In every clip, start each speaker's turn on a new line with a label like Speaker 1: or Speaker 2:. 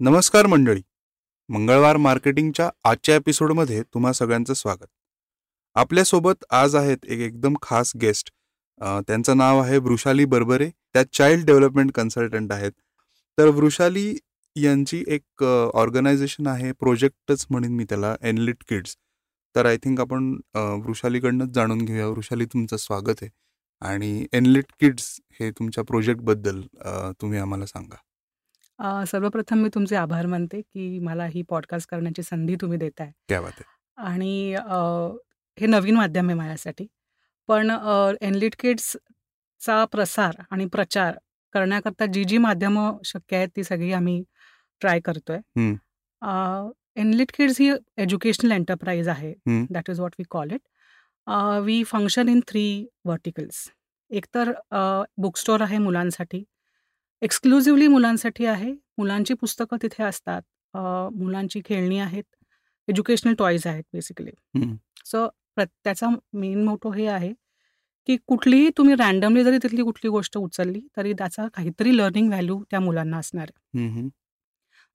Speaker 1: नमस्कार मंडळी. मंगळवार मार्केटिंगच्या आजच्या एपिसोडमध्ये तुम्हा सगळ्यांचं स्वागत. आपल्यासोबत आज आहेत एक एकदम खास गेस्ट. त्यांचं नाव आहे वृषाली बर्बरे. त्या चाइल्ड डेव्हलपमेंट कन्सल्टंट आहेत. तर वृषाली यांची एक ऑर्गनायझेशन आहे प्रोजेक्टच म्हणेन मी त्याला एनलिट किड्स. तर आय थिंक आपण वृषालीकडनंच जाणून घेऊया. वृषाली तुमचं स्वागत आहे. आणि एनलिट किड्स हे तुमच्या प्रोजेक्टबद्दल तुम्ही आम्हाला सांगा.
Speaker 2: सर्वप्रथम मी तुमचे आभार मानते, की मला ही पॉडकास्ट करण्याची संधी तुम्ही देताय.
Speaker 1: क्या बात आहे!
Speaker 2: आणि हे नवीन माध्यम आहे माझ्यासाठी. पण एनलिट किड्सचा प्रसार आणि प्रचार करण्याकरता जी-जी माध्यमं शक्य आहेत, ती सगळी आम्ही ट्राय करतोय. एनलिट किड्स ही एज्युकेशनल एंटरप्राइज आहे. That is what we call it. We function in three verticals. एकतर बुक स्टोअर आहे मुलांसाठी. एक्सक्लुझिव्हली मुलांसाठी आहे. मुलांची पुस्तकं तिथे असतात. मुलांची खेळणी आहेत. एज्युकेशनल टॉयज आहेत बेसिकली. सो त्याचा मेन मोटो हे आहे, की कुठलीही तुम्ही रँडमली जरी तिथली कुठली गोष्ट उचलली, तरी त्याचा काहीतरी लर्निंग व्हॅल्यू त्या मुलांना असणार आहे.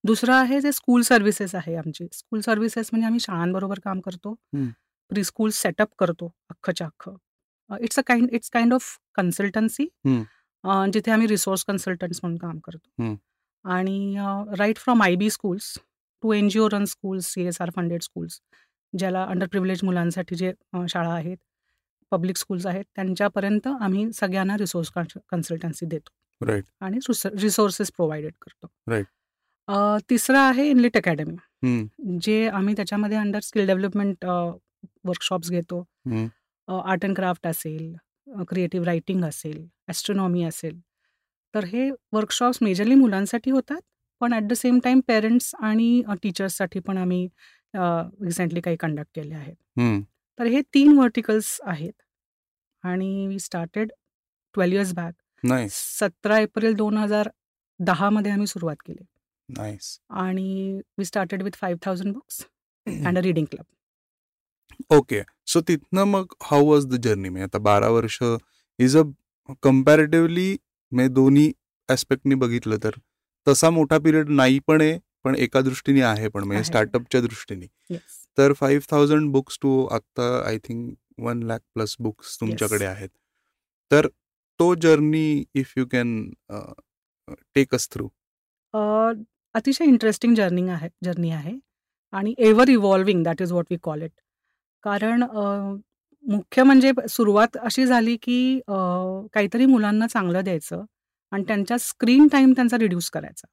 Speaker 2: दुसरं आहे जे स्कूल सर्व्हिसेस आहे आमची. स्कूल सर्व्हिसेस म्हणजे आम्ही शाळांबरोबर काम करतो. प्री स्कूल सेटअप करतो अख्खच्या अख्खं. It's a kind it's kind of consultancy. जिथे आम्ही रिसोर्स कन्सल्टंट्स म्हणून काम करतो. आणि right from I B schools to N G O run schools, CSR funded schools, ज्याला अंडर प्रिव्हिलेज मुलांसाठी जे शाळा आहेत, पब्लिक स्कूल्स आहेत, त्यांच्यापर्यंत आम्ही सगळ्यांना रिसोर्स कन्सल्टन्सी देतो. आणि रिसोर्सेस प्रोव्हाइडेड करतो.
Speaker 1: राईट.
Speaker 2: तिसरं आहे इनलिट अकॅडमी. जे आम्ही त्याच्यामध्ये अंडर स्किल डेव्हलपमेंट वर्कशॉप्स घेतो. आर्ट अँड क्राफ्ट असेल क्रिएटिव्ह रायटिंग असेल, ॲस्ट्रॉनॉमी असेल. तर हे वर्कशॉप्स मेजरली मुलांसाठी होतात. पण at the same time parents आणि टीचर्ससाठी पण आम्ही रिसेंटली काही कंडक्ट केले आहेत. तर हे तीन व्हर्टिकल्स आहेत. आणि we started twelve years back. सतरा एप्रिल दोन हजार दहा मध्ये आम्ही सुरुवात केली. आणि we started with five thousand books and a reading club.
Speaker 1: Okay. So तिथनं मग हाऊ वॉज द जर्नी? म्हणजे आता बारा वर्ष इज अ कम्पॅरेटिव्हली म्हणजे दोन्ही ॲस्पेक्टनी बघितलं तर तसा मोठा पिरियड नाही पण आहे, पण एका दृष्टीने आहे पण म्हणजे स्टार्टअपच्या दृष्टीने. तर फाईव्ह थाउजंड बुक्स टू आता I think one lakh plus books तुमच्याकडे आहेत. तर तो journey if you can take us through.
Speaker 2: अतिशय इंटरेस्टिंग जर्निंग आहे जर्नी आहे आणि ever evolving that is what we call it. कारण मुख्य म्हणजे सुरुवात अशी झाली, की काहीतरी मुलांना चांगलं द्यायचं आणि त्यांच्या स्क्रीन टाईम त्यांचा रिड्यूस करायचा.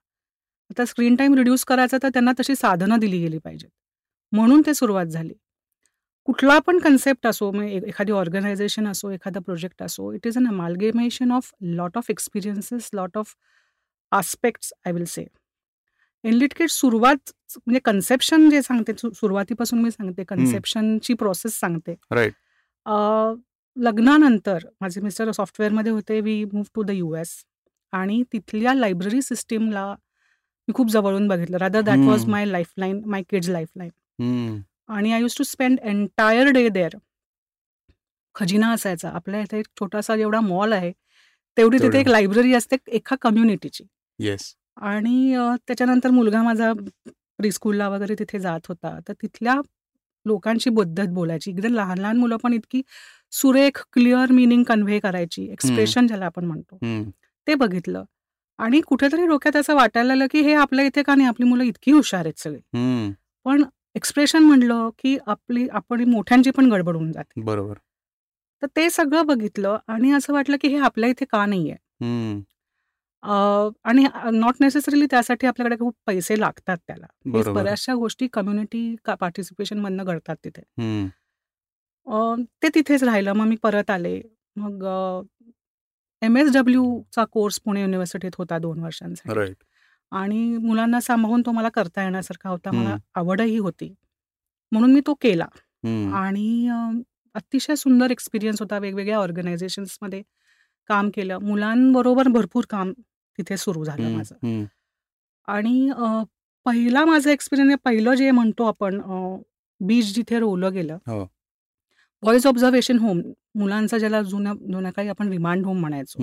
Speaker 2: आता स्क्रीन टाईम रिड्यूस करायचा तर त्यांना तशी साधनं दिली गेली पाहिजेत. म्हणून ते सुरुवात झाली. कुठला पण कन्सेप्ट असो, म्हणजे एखादी ऑर्गनायझेशन असो, एखादा प्रोजेक्ट असो, it is an amalgamation of lot of experiences, lot of aspects I will say. Enlit सुरुवात म्हणजे कन्सेप्शन जे सांगते सुरुवातीपासून मी सांगते कन्सेप्शनची प्रोसेस सांगते. लग्नानंतर माझे मिस्टर सॉफ्टवेअरमध्ये होते. We move to the US आणि तिथल्या लायब्ररी सिस्टीमला मी खूप जवळून बघितलं. Rather that was my lifeline, my kids lifeline. आणि I use to spend entire day there. खजिना असायचा. आपल्या इथे एक छोटासा जेवढा मॉल आहे, तेवढी तिथे एक लायब्ररी असते एका कम्युनिटीची.
Speaker 1: येस.
Speaker 2: आणि त्याच्यानंतर मुलगा माझा प्रीस्कूलला वगैरे तिथे जात होता. तर तिथल्या लोकांची पद्धत बोलायची. एकदम लहान-लहान मुलं पण इतकी सुरेख, क्लिअर मीनिंग कन्व्हे करायची. एक्सप्रेशन ज्याला आपण म्हणतो. ते बघितलं आणि कुठेतरी डोक्यात असं वाटायला लागलं, की हे आपल्या इथे का नाही? आपली मुलं इतकी हुशार आहेत सगळी. पण एक्सप्रेशन म्हणलं, की आपली आपण मोठ्यांची पण गडबड होऊन जाते.
Speaker 1: बरोबर.
Speaker 2: तर ते सगळं बघितलं आणि असं वाटलं, की हे आपल्या इथे का नाहीये? आणि नॉट नेसेसरीली त्यासाठी आपल्याकडे खूप पैसे लागतात त्याला. बऱ्याचशा गोष्टी कम्युनिटी पार्टिसिपेशन मधनं घडतात तिथे. ते तिथेच राहिलं. मग मी परत आले. मग एम-एस-डब्ल्यूचा कोर्स पुणे युनिव्हर्सिटीत होता दोन वर्षांसाठी. आणि मुलांना सांभाळून तो मला करता येण्यासारखा होता. मला आवडही होती. म्हणून मी तो केला. आणि अतिशय सुंदर एक्सपिरियन्स होता. वेगवेगळ्या ऑर्गनायझेशन्समध्ये काम केलं. मुलांबरोबर भरपूर काम तिथे सुरू झालं माझं. आणि पहिला माझा एक्सपिरियन्स पहिलं जे म्हणतो आपण बीच जिथे रोवलं गेलं. व्हॉइस ऑब्झर्वेशन होम मुलांचा ज्याला जुन्या जुन्या काही आपण रिमांड होम म्हणायचो.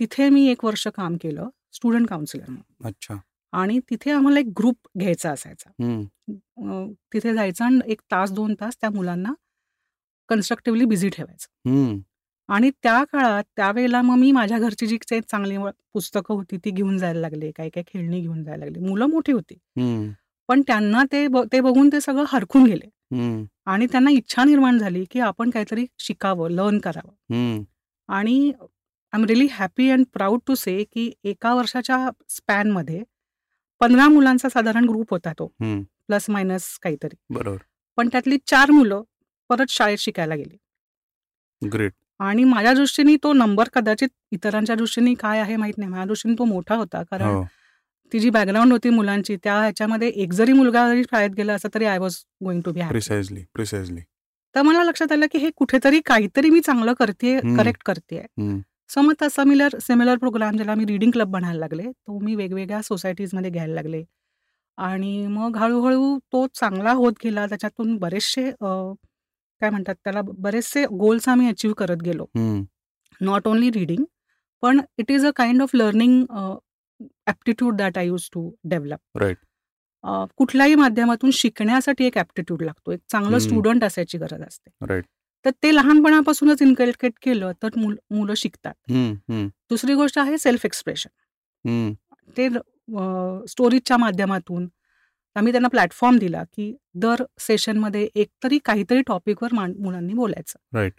Speaker 2: तिथे मी एक वर्ष काम केलं स्टुडंट काउन्सिलर
Speaker 1: अच्छा.
Speaker 2: आणि तिथे आम्हाला एक ग्रुप घ्यायचा असायचा. तिथे जायचं आणि एक तास, दोन तास त्या मुलांना कन्स्ट्रक्टिव्हली बिझी ठेवायचं. आणि त्या काळात त्यावेळेला मग मी माझ्या घरची जी काही चांगली पुस्तकं होती ती घेऊन जायला लागले. काही-काही खेळणी घेऊन जायला लागले. मुलं मोठी होती. पण त्यांना ते ते बघून ते सगळं हरखून गेले. आणि त्यांना इच्छा निर्माण झाली, की आपण काहीतरी शिकावं, लर्न करावं. आणि I am really happy and proud to say की एका वर्षाच्या स्पॅनमध्ये 15 मुलांचा साधारण ग्रुप होता तो. प्लस मायनस काहीतरी.
Speaker 1: बरोबर.
Speaker 2: पण त्यातली 4 मुलं परत शाळेत शिकायला गेली.
Speaker 1: ग्रेट.
Speaker 2: आणि माझ्या दृष्टीने तो नंबर कदाचित इतरांच्या दृष्टीने काय आहे माहीत नाही. माझ्या दृष्टीने तो मोठा होता. कारण
Speaker 1: हो.
Speaker 2: ती जी बॅकग्राऊंड होती मुलांची त्या ह्याच्यामध्ये एक जरी मुलगा जरी शाळेत गेला असता तरी I was going to be.
Speaker 1: Precisely, precisely.
Speaker 2: तर मला लक्षात आलं, की हे कुठेतरी काहीतरी मी चांगलं करतेय,
Speaker 1: हं.
Speaker 2: करेक्ट करतेय.
Speaker 1: हं.
Speaker 2: सो मग तसा सिमिलर सिमिलर प्रोग्राम ज्याला मी रीडिंग क्लब बनायला लागले. तो मी वेगवेगळ्या सोसायटीजमध्ये घ्यायला लागले. आणि मग हळू तो चांगला होत गेला. त्याच्यातून बरेचसे काय म्हणतात त्याला बरेचसे गोल्स आम्ही अचीव्ह करत गेलो. नॉट ओन्ली रीडिंग पण it is a kind of learning uh, aptitude that I used to develop. कुठल्याही माध्यमातून शिकण्यासाठी एक ॲप्टिट्यूड लागतो. एक चांगलं. स्टुडंट असायची गरज असते. तर ते लहानपणापासूनच इन्कल्केट केलं तर मुल शिकतात. दुसरी गोष्ट आहे सेल्फ एक्सप्रेशन. ते स्टोरीजच्या माध्यमातून आम्ही त्यांना प्लॅटफॉर्म दिला, की दर सेशनमध्ये एकतरी काहीतरी टॉपिकवर मुलांनी बोलायचं.
Speaker 1: राइट.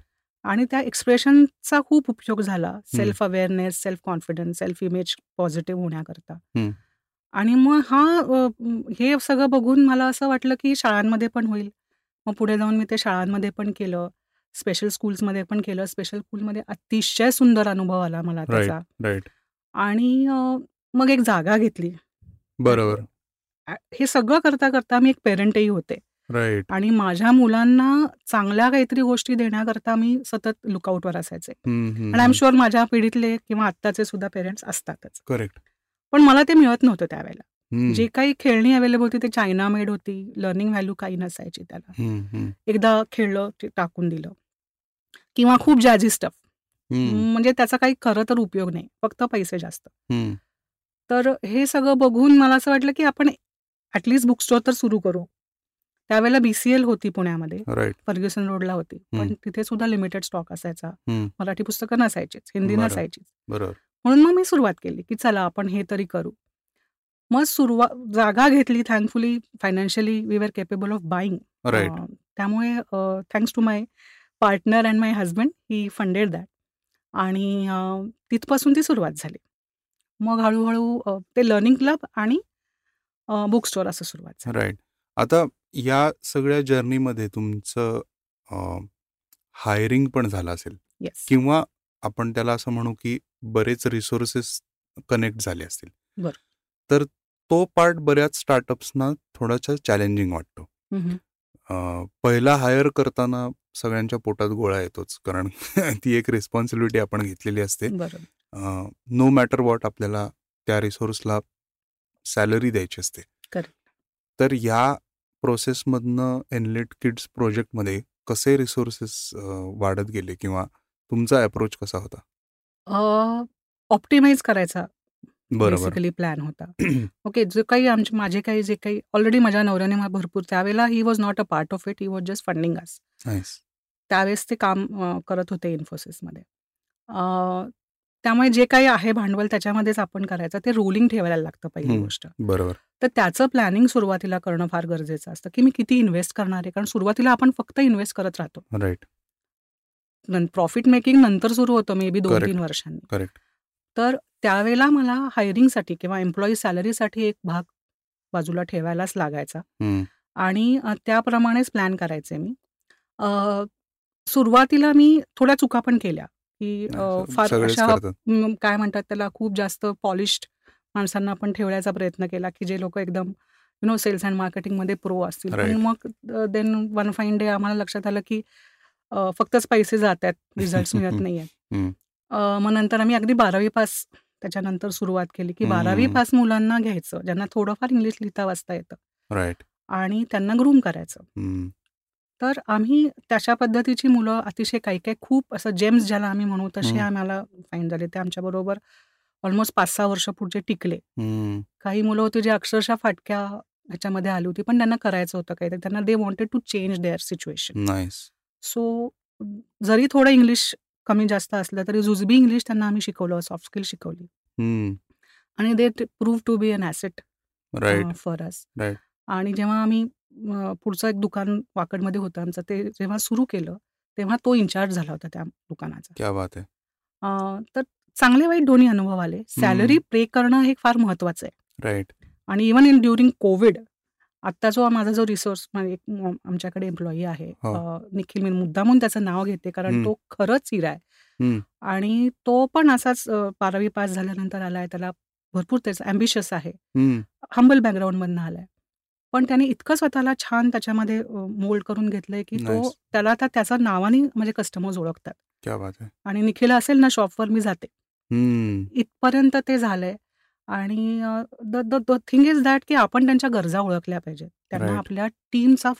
Speaker 2: आणि त्या एक्सप्रेशनचा खूप उपयोग झाला. Self awareness, self confidence, self image positive होण्याकरता. आणि मग हा हे सगळं बघून मला असं वाटलं, की शाळांमध्ये पण होईल. मग पुढे जाऊन मी ते शाळांमध्ये पण केलं. स्पेशल स्कूल्समध्ये पण केलं. स्पेशल स्कूलमध्ये अतिशय सुंदर अनुभव आला मला त्याचा. आणि मग एक जागा घेतली.
Speaker 1: बरोबर.
Speaker 2: हे सगळं करता-करता मी एक पेरेंटही होते.
Speaker 1: राइट.
Speaker 2: आणि माझ्या मुलांना चांगल्या काहीतरी गोष्टी देण्याकरता मी सतत लुकआउटवर असायचे. आणि आय एम. शुअर माझ्या पिढीतले किंवा आत्ताचे सुद्धा पेरेंट्स असतातच.
Speaker 1: करेक्ट.
Speaker 2: पण मला ते मिळत नव्हतं त्यावेळेला. जे काही खेळणी अवेलेबल होती ते चायना मेड होती. लर्निंग व्हॅल्यू काही नसायची त्याला. एकदा खेळलं, टाकून दिलं. किंवा खूप जॅझी स्टफ. म्हणजे त्याचा काही खरं तर उपयोग नाही. फक्त पैसे जास्त. तर हे सगळं बघून मला असं वाटलं, की आपण ॲटलीस्ट बुक स्टोअर तर सुरू करू. त्यावेळेला बी-सी-एल होती पुण्यामध्ये.
Speaker 1: राइट.
Speaker 2: फर्ग्युसन रोडला होती. पण. तिथे सुद्धा लिमिटेड स्टॉक असायचा. मराठी पुस्तकं नसायचीच. हिंदी. नसायचीच.
Speaker 1: बरोबर.
Speaker 2: म्हणून मग मी सुरुवात केली, की चला आपण हे तरी करू. मग सुरुवा जागा घेतली thankfully financially we were capable of. Uh, त्यामुळे thanks to my partner and my husband he funded that. आणि तिथपासून ती सुरुवात झाली. मग हळू-हळू ते लर्निंग क्लब आणि बुक स्टोअर असं सुरुवात.
Speaker 1: राइट. आता या सगळ्या जर्नीमध्ये तुमचं हायरिंग पण झालं असेल
Speaker 2: येस.
Speaker 1: किंवा आपण त्याला असं म्हणू, की बरेच रिसोर्सेस कनेक्ट झाले असतील.
Speaker 2: बरं.
Speaker 1: तर तो पार्ट बऱ्याच स्टार्टअप्सना थोडासा चॅलेंजिंग वाटतो. पहिला हायर करताना सगळ्यांच्या पोटात गोळा येतोच. कारण ती एक रिस्पॉन्सिबिलिटी आपण घेतलेली असते. नो मॅटर व्हॉट आपल्याला त्या रिसोर्सला सॅलरी द्यायची असते. तर या प्रोसेसमधनं एनलिट किड्स प्रोजेक्टमध्ये कसे रिसोर्सेस वाढत गेले किंवा तुमचा अप्रोच कसा होता?
Speaker 2: ऑप्टिमाइज करायचा
Speaker 1: बरोबर.
Speaker 2: बेसिकली प्लॅन होता. ओके. जे काही आमचे माझे काही जे काही ऑलरेडी माझ्या नवऱ्याने भरपूर त्यावेळेला he was not a part of it. He was just funding us. त्यावेळेस ते काम करत होते इन्फोसिसमध्ये. त्यामुळे जे काही आहे भांडवल त्याच्यामध्येच आपण करायचं. ते रोलिंग ठेवायला लागतं पहिली. गोष्ट.
Speaker 1: बरोबर.
Speaker 2: तर त्याचं प्लॅनिंग सुरुवातीला करणं फार गरजेचं असतं, की मी किती इन्व्हेस्ट करणार आहे. कारण सुरुवातीला आपण फक्त इन्व्हेस्ट करत राहतो.
Speaker 1: राइट.
Speaker 2: नं प्रॉफिट मेकिंग नंतर सुरू होतं मे बी 2-3
Speaker 1: करेक्ट.
Speaker 2: वर्षांनी.
Speaker 1: करेक्ट.
Speaker 2: तर त्यावेळेला मला हायरिंगसाठी किंवा एम्प्लॉयी सॅलरीसाठी एक भाग बाजूला ठेवायलाच लागायचा. आणि त्याप्रमाणेच प्लॅन करायचे मी. सुरुवातीला मी थोड्या चुका पण केल्या, की
Speaker 1: नाही,
Speaker 2: फार अशा काय म्हणतात त्याला खूप जास्त पॉलिश्ड माणसांना आपण ठेवण्याचा प्रयत्न केला, की जे लोकं एकदम यू नो सेल्स एंड मार्केटिंगमध्ये प्रो असतील. पण. मग देन वन फाईन डे आम्हाला लक्षात आलं, की फक्तच पैसे जातायत, रिझल्ट्स मिळत नाहीयेत.
Speaker 1: हं.
Speaker 2: अ, मग नंतर आम्ही अगदी 12वी पास त्याच्यानंतर सुरुवात केली, की 12वी
Speaker 1: हं.
Speaker 2: पास मुलांना घ्यायचं, ज्यांना थोडंफार इंग्लिश लिहिता वाचता येतं. आणि त्यांना ग्रूम करायचं. तर आम्ही तशा पद्धतीची मुलं अतिशय काही-काही खूप असं जेम्स ज्याला आम्ही म्हणू तसे. आम्हाला फाइंड झाले. ते आमच्याबरोबर ऑलमोस्ट पाच सहा वर्ष पुढचे टिकले. काही मुलं होती जे अक्षरशः फाटक्या ह्याच्यामध्ये आली होती पण त्यांना करायचं होतं काहीतरी त्यांना they wanted to change their situation so जरी थोडं इंग्लिश कमी जास्त असलं तरी जुजबी इंग्लिश त्यांना आम्ही शिकवलं सॉफ्ट स्किल शिकवली. आणि they prove to be an asset for us. आणि जेव्हा आम्ही पुढचं एक दुकान वाकडमध्ये होतं आमचं ते जेव्हा सुरू केलं तेव्हा तो इन्चार्ज झाला होता त्या दुकानाचा.
Speaker 1: क्या बात आहे
Speaker 2: तर चांगले वाईट दोन्ही अनुभव आले. सॅलरी पे करणं हे फार महत्वाचं आहे.
Speaker 1: राईट.
Speaker 2: आणि इवन इन ड्युरिंग कोविड आत्ता जो माझा जो रिसोर्स एक म- आमच्याकडे एम्प्लॉई आहे
Speaker 1: हो.
Speaker 2: निखिल मी मुद्दामून त्याचं नाव घेते कारण. तो खरंच हिरा आहे. आणि तो पण असाच बारावी पास झाल्यानंतर आलाय त्याला भरपूर त्याचं अम्बिशियस आहे. हंबल बॅकग्राऊंडमधनं आलाय पण त्याने इतकं स्वतःला छान त्याच्यामध्ये मोल्ड करून घेतलंय की तो. त्याला आता त्याच्या नावाने म्हणजे कस्टमर्स ओळखतात.
Speaker 1: क्या बात आहे
Speaker 2: आणि निखिल असेल ना शॉपवर मी जाते. इथपर्यंत ते झालंय. आणि the the the thing is that की आपण त्यांच्या गरजा ओळखल्या पाहिजेत. त्यांना. आपल्या टीमचा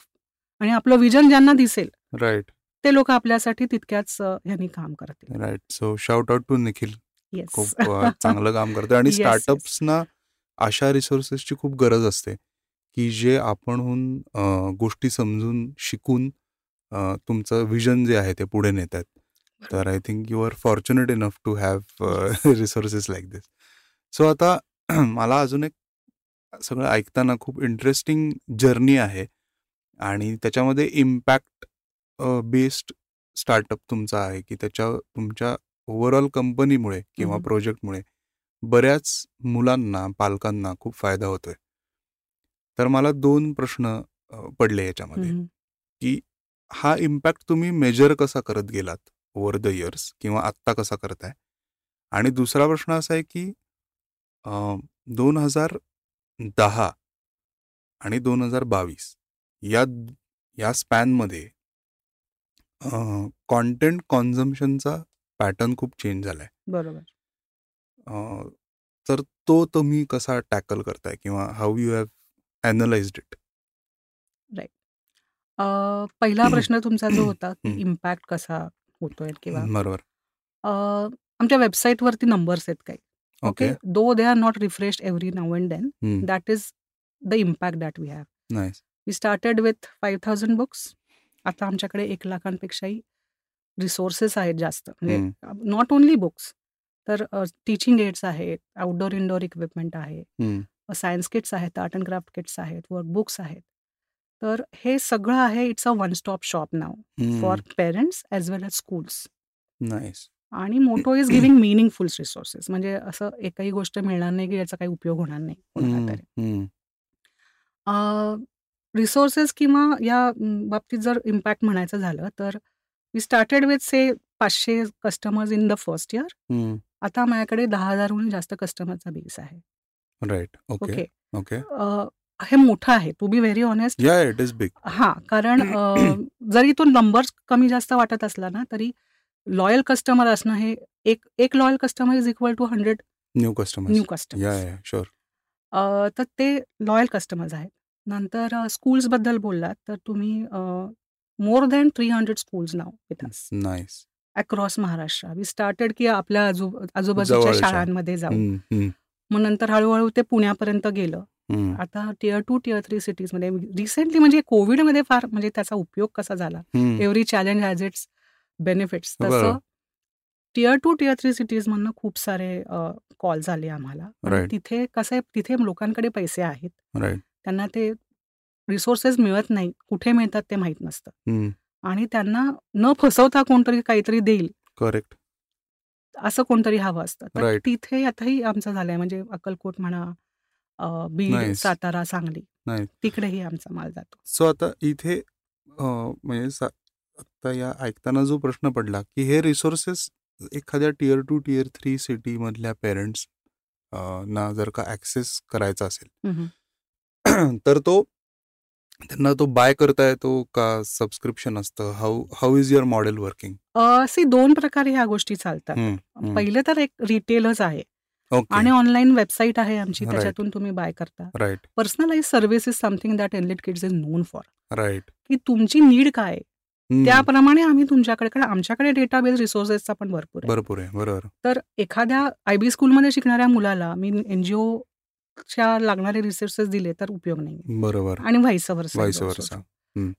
Speaker 2: आणि आपलं विजन ज्यांना दिसेल
Speaker 1: राईट.
Speaker 2: ते लोक आपल्यासाठी तितक्याच अ, ह्यांनी काम करतील.
Speaker 1: Right. So shout out to Nikhil. खूप चांगलं काम करते आणि. स्टार्टअप्सना अशा रिसोर्सेसची खूप गरज असते. की जे आपणहून गोष्टी समजून शिकून तुमचं विजन जे आहे ते पुढे नेत आहेत तर I think you are fortunate enough to have resources like this. So आता मला अजून एक सगळं ऐकताना खूप इंटरेस्टिंग जर्नी आहे आणि त्याच्यामध्ये इम्पॅक्ट बेस्ड स्टार्टअप तुमचा आहे की त्याच्या तुमच्या ओव्हरऑल कंपनीमुळे किंवा. प्रोजेक्टमुळे बऱ्याच मुलांना पालकांना खूप फायदा होतोय. तर मला दोन प्रश्न पडले याच्यामध्ये. की हा इम्पॅक्ट तुम्ही मेजर कसा करत गेलात ओव्हर द इयर्स किंवा आत्ता कसा करताय? आणि दुसरा प्रश्न असा आहे की दोन हजार दहा आणि दोन हजार बावीस या या स्पॅनमध्ये कॉन्टेंट कॉन्झम्शनचा पॅटर्न खूप चेंज झालाय.
Speaker 2: बरोबर.
Speaker 1: तर तो तुम्ही कसा टॅकल करताय किंवा how you have analysed it
Speaker 2: uh, पहिला प्रश्न तुमचा जो होता की. इम्पॅक्ट कसा होतोय किंवा
Speaker 1: बरोबर.
Speaker 2: आमच्या वेबसाईटवरती नंबर्स आहेत काही.
Speaker 1: Okay.
Speaker 2: Though they are not refresh every now and then. That is the impact that we have we started with five thousand books आता आमच्याकडे एक लाखांपेक्षाही रिसोर्सेस आहेत जास्त. म्हणजे नॉट ओन्ली बुक्स तर टीचिंग एड्स आहेत आउटडोर इनडोअर इक्विपमेंट आहे. सायन्स किट्स आहेत आर्ट अँड क्राफ्ट किट्स आहेत वर्कबुक्स आहेत. तर हे सगळं आहे it's a one stop shop now for parents as well as schools. आणि motto is giving meaningful resources म्हणजे असं एकही गोष्ट मिळणार नाही की याचा काही उपयोग होणार नाही रिसोर्सेस किंवा या बाबतीत जर इम्पॅक्ट म्हणायचं झालं तर वी स्टार्टेड विथ से पाचशे customers in the first year. आता माझ्याकडे दहा हजारहून जास्त कस्टमरचा बेस आहे.
Speaker 1: राईट ओके
Speaker 2: ओके हे मोठं आहे. To be very honest
Speaker 1: yeah it is big
Speaker 2: हा कारण जरी तो नंबर्स कमी जास्त वाटत असला ना तरी लॉयल कस्टमर असणं हे एक एक loyal customer is equal to hundred
Speaker 1: new customers
Speaker 2: new customer
Speaker 1: yeah sure
Speaker 2: तर ते लॉयल कस्टमर्स आहेत. नंतर स्कूल्सबद्दल बोललात तर तुम्ही more than three hundred schools now with across Maharashtra we started की आपल्या आजू आजूबाजूच्या. शाळांमध्ये जाऊ मग नंतर हळूहळू ते पुण्यापर्यंत गेलं. आता टिअर टू टिअर थ्री सिटीजमध्ये रिसेंटली म्हणजे कोविडमध्ये फार म्हणजे त्याचा उपयोग कसा झाला? Every challenge has its benefits. तसं टिअर टू टिअर थ्री सिटीजमधनं खूप सारे कॉल झाले आम्हाला. तिथे कसं आहे तिथे लोकांकडे पैसे आहेत. त्यांना ते रिसोर्सेस मिळत नाही. कुठे मिळतात ते माहीत नसतं. आणि त्यांना न फसवता कोणतरी काहीतरी देईल.
Speaker 1: करेक्ट
Speaker 2: असं कोणतरी हवं असतं तर
Speaker 1: Right.
Speaker 2: तिथे आताही आमचं झालंय म्हणजे अक्कलकोट म्हणा अ, बीड
Speaker 1: Nice.
Speaker 2: सातारा सांगली
Speaker 1: Nice.
Speaker 2: तिकडेही आमचा माल जातो
Speaker 1: सो आता इथे अ, म्हणजे सा- आता या ऐकताना जो प्रश्न पडला की हे रिसोर्सेस एखाद्या tier two tier three city मधल्या पेरेंट्स ना जर का ऍक्सेस करायचा असेल
Speaker 2: हम्म.
Speaker 1: तर तो त्यांना तो बाय करता येतो का सबस्क्रिप्शन असतं? How how is your model working
Speaker 2: see दोन प्रकारे ह्या गोष्टी चालतात. पहिले तर एक रिटेलच आहे. आणि ऑनलाईन वेबसाईट आहे आमची. त्याच्यातून तुम्ही बाय करता.
Speaker 1: Right
Speaker 2: personalize service is something that Enlit kids is known for
Speaker 1: right
Speaker 2: की तुमची नीड काय त्याप्रमाणे आम्ही तुमच्याकडे कारण आमच्याकडे डेटाबेस रिसोर्सेसचा पण भरपूर आहे.
Speaker 1: भरपूर आहे बरोबर.
Speaker 2: तर एखाद्या आय बी स्कूलमध्ये शिकणाऱ्या मुलाला मी एनजीओच्या लागणारे रिसोर्सेस दिले तर उपयोग नाही
Speaker 1: बरोबर.
Speaker 2: आणि वर्सा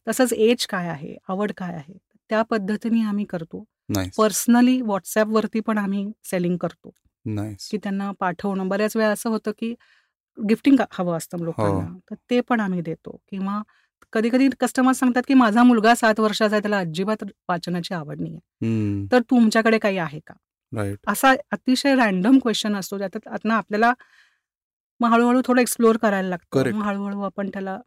Speaker 2: तसंच एज काय आहे आवड काय आहे त्या पद्धतीने आम्ही करतो. पर्सनली व्हॉट्सॲपवरती पण आम्ही सेलिंग करतो. की त्यांना पाठवणं. बऱ्याच वेळा असं होतं की गिफ्टिंग हवं असतं लोकांना तर ते पण आम्ही देतो. किंवा कधी कधी कस्टमर सांगतात की माझा मुलगा सात वर्षाचा आहे त्याला अजिबात वाचनाची आवड नाही
Speaker 1: हम्म,
Speaker 2: तर तुमच्याकडे काही आहे का? असा अतिशय रॅन्डम क्वेश्चन असतो. आतनं आपल्याला मग हळूहळू थोडं एक्सप्लोअर करायला लागतं. मग हळूहळू आपण त्याला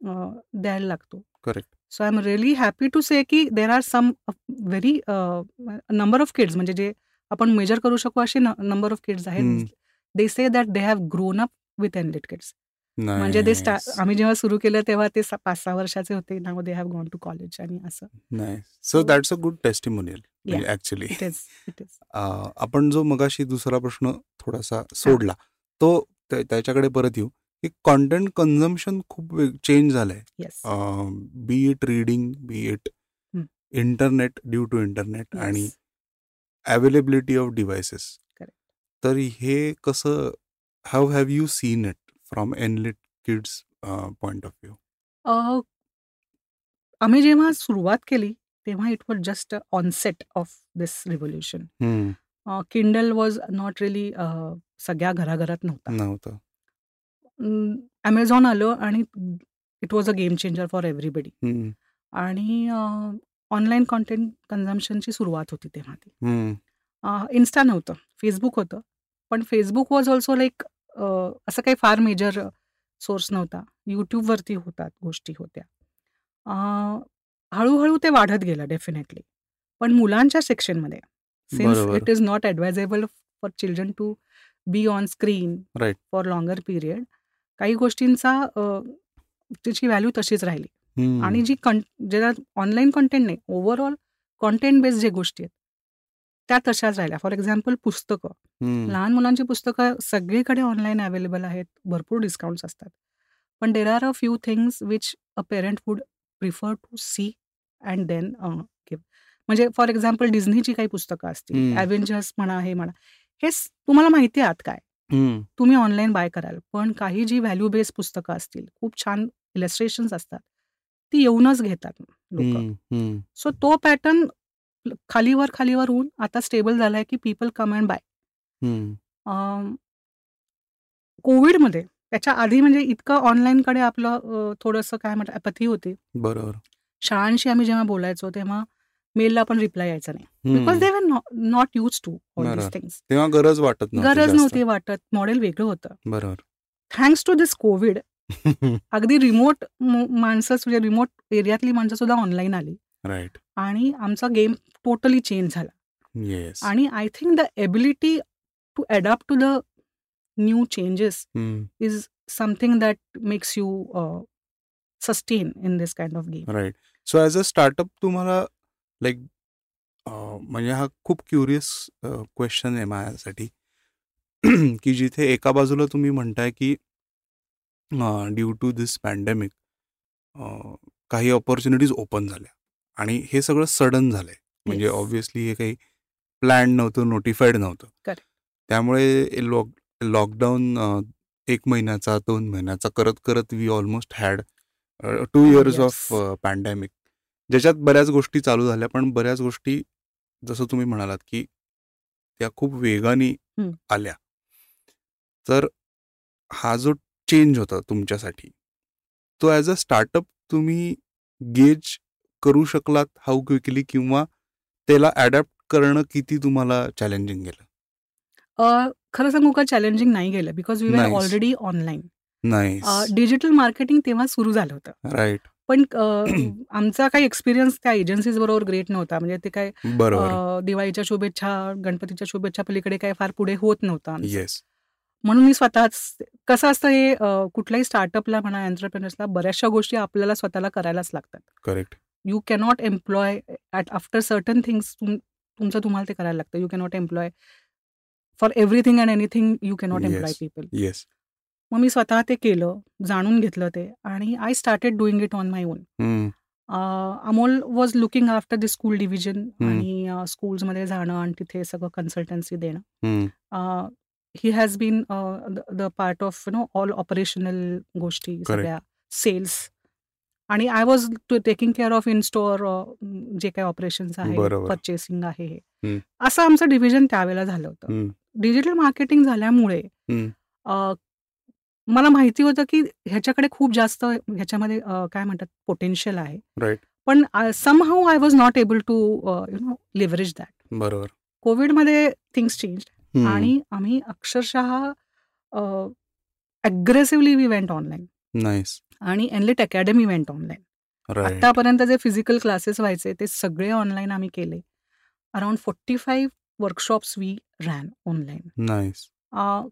Speaker 2: द्यायला लागतो.
Speaker 1: Correct.
Speaker 2: So I am really happy to say की there are some very number of kids. म्हणजे जे आपण मेजर करू शकू असे नंबर ऑफ किड्स. आहेत. They say that they have grown up with Enlit kids म्हणजे ते आम्ही जेव्हा सुरू केलं तेव्हा ते पाच सहा वर्षाचे होते. Now they have gone to college आणि असं.
Speaker 1: So that's a good testimonial म्हणजे. ऍक्च्युली आपण जो मगाशी दुसरा प्रश्न थोडासा सोडला तो त्याच्याकडे परत येऊ. की कॉन्टेंट कन्झम्पशन खूप चेंज झालंय. Be it reading be it. Internet due to internet आणि अवेलेबिलिटी ऑफ डिव्हायसेस. तर हे कसं how have you seen it from Enlit kids point of view
Speaker 2: आम्ही जेव्हा सुरुवात केली तेव्हा it was just onset of this revolution Kindle was not really सगळ्या घराघरात नव्हता.
Speaker 1: नव्हतं.
Speaker 2: ॲमेझॉन आलं आणि it was a game changer for everybody आणि ऑनलाईन कॉन्टेंट कन्झम्पशनची सुरुवात होती तेव्हा ती. इन्स्टा नव्हतं फेसबुक होतं. पण फेसबुक वॉज ऑल्सो लाईक असं काही फार मेजर सोर्स नव्हता. यूट्यूबवरती होतात गोष्टी होत्या. हळूहळू ते वाढत गेलं डेफिनेटली पण मुलांच्या सेक्शनमध्ये since. It is not advisable for children to be on screen. For longer period काही गोष्टींचा त्याची व्हॅल्यू तशीच राहिली. आणि जी कं ज्याला ऑनलाईन कंटेंट नाही ओव्हरऑल कॉन्टेंट बेस्ड जे गोष्टी आहेत त्या तशाच राहिल्या. फॉर एक्झाम्पल पुस्तकं. लहान मुलांची पुस्तकं सगळीकडे ऑनलाईन अवेलेबल आहेत भरपूर डिस्काउंट्स असतात. पण there are a few things which a parent would prefer to see and then म्हणजे फॉर एक्झाम्पल डिझनीची काही पुस्तकं असतील. ॲव्हेंजर्स म्हणा हे म्हणा. हे स- तुम्हाला माहिती आहे आत काय? तुम्ही ऑनलाईन बाय कराल पण काही जी व्हॅल्यू बेस्ड पुस्तकं असतील खूप छान इलस्ट्रेशन्स असतात ती येऊनच घेतात लोक. सो तो पॅटर्न खालीवर खालीवर होऊन आता स्टेबल झालाय की पीपल कम अँड बाय कोविडमध्ये त्याच्या आधी म्हणजे इतकं ऑनलाईनकडे आपलं थोडंसं काय म्हणतात अपथी होती.
Speaker 1: बरोबर.
Speaker 2: शाळांशी आम्ही जेव्हा बोलायचो तेव्हा मेलला पण रिप्लाय यायचा नाही. Because they were not used to all. This things
Speaker 1: तेव्हा गरज वाटत
Speaker 2: गरज. नव्हती वाटत. मॉडेल वेगळं होतं.
Speaker 1: बरोबर.
Speaker 2: थँक्स टू दिस कोविड अगदी रिमोट माणसं म्हणजे रिमोट एरियातली माणसं सुद्धा ऑनलाईन आली.
Speaker 1: राईट
Speaker 2: आणि आमचा गेम टोटली चेंज झाला. आणि I think the ability to adapt to the new changes is something that makes you sustain in this kind of game
Speaker 1: right so as a startup तुम्हाला like म्हणजे हा खूप curious question आहे माझ्यासाठी की जिथे एका बाजूला तुम्ही म्हणताय की ड्यू टू दिस पॅन्डेमिक काही ऑपॉर्च्युनिटीज ओपन झाल्या आणि हे सगळं सडन झालंय म्हणजे. ऑब्व्हियसली हे काही प्लॅन नव्हतं नोटिफाईड नव्हतं. त्यामुळे लॉक लॉकडाऊन एक महिन्याचा दोन महिन्याचा करत करत we almost had two years. Of pandemic ज्याच्यात बऱ्याच गोष्टी चालू झाल्या पण बऱ्याच गोष्टी जसं तुम्ही म्हणालात की त्या खूप वेगाने. आल्या. तर हा जो चेंज होता तुमच्यासाठी तो ॲज अ स्टार्टअप तुम्ही गेज करू शकलात हाऊ क्विकली किंवा त्याला अडॅप्ट करणं किती तुम्हाला चॅलेंजिंग गेलं?
Speaker 2: खरं सांगू का चॅलेंजिंग नाही गेलं बिकॉज वी. ऑलरेडी ऑनलाईन
Speaker 1: नाही
Speaker 2: डिजिटल मार्केटिंग तेव्हा सुरू झालं होतं.
Speaker 1: राईट
Speaker 2: पण आमचा काही एक्सपिरियन्स त्या एजन्सीज बरोबर ग्रेट नव्हता. म्हणजे ते काय दिवाळीच्या शुभेच्छा गणपतीच्या शुभेच्छा पलीकडे काय फार पुढे होत नव्हतं म्हणून मी स्वतःच कसं असतं हे कुठल्याही स्टार्टअपला म्हणा एंटरप्रेनर्सला बऱ्याचशा गोष्टी आपल्याला स्वतःला करायलाच लागतात.
Speaker 1: Correct
Speaker 2: you cannot employ at after certain things तुमचं तुम्हाला ते करायला लागतं. You cannot employ for everything and anything you cannot employ. People
Speaker 1: yes
Speaker 2: मग मी स्वतः ते केलं जाणून घेतलं ते आणि I started doing it on my own Amol was looking after the school division. आणि स्कूल्समध्ये जाणं आणि तिथे सगळं कन्सल्टन्सी देणं. He has been the part of you know all operational गोष्टी सगळ्या सेल्स आणि I was taking care of in store जे काही ऑपरेशन्स आहे. परचेसिंग आहे हे. असं आमचं डिव्हिजन त्यावेळेला झालं होतं. डिजिटल मार्केटिंग झाल्यामुळे मला माहिती होतं की ह्याच्याकडे खूप जास्त ह्याच्यामध्ये अ, काय म्हणतात पोटेन्शियल आहे.
Speaker 1: राईट
Speaker 2: पण somehow I was not able to you know leverage that
Speaker 1: बरोबर.
Speaker 2: कोविडमध्ये थिंग्स चेंज. आणि आम्ही अक्षरशः aggressively we went online
Speaker 1: nice
Speaker 2: आणि एनलेट अकॅडमी वेंट ऑनलाईन आतापर्यंत जे फिजिकल क्लासेस व्हायचे ते सगळे ऑनलाईन आम्ही केले. Around forty five workshops we ran online
Speaker 1: nice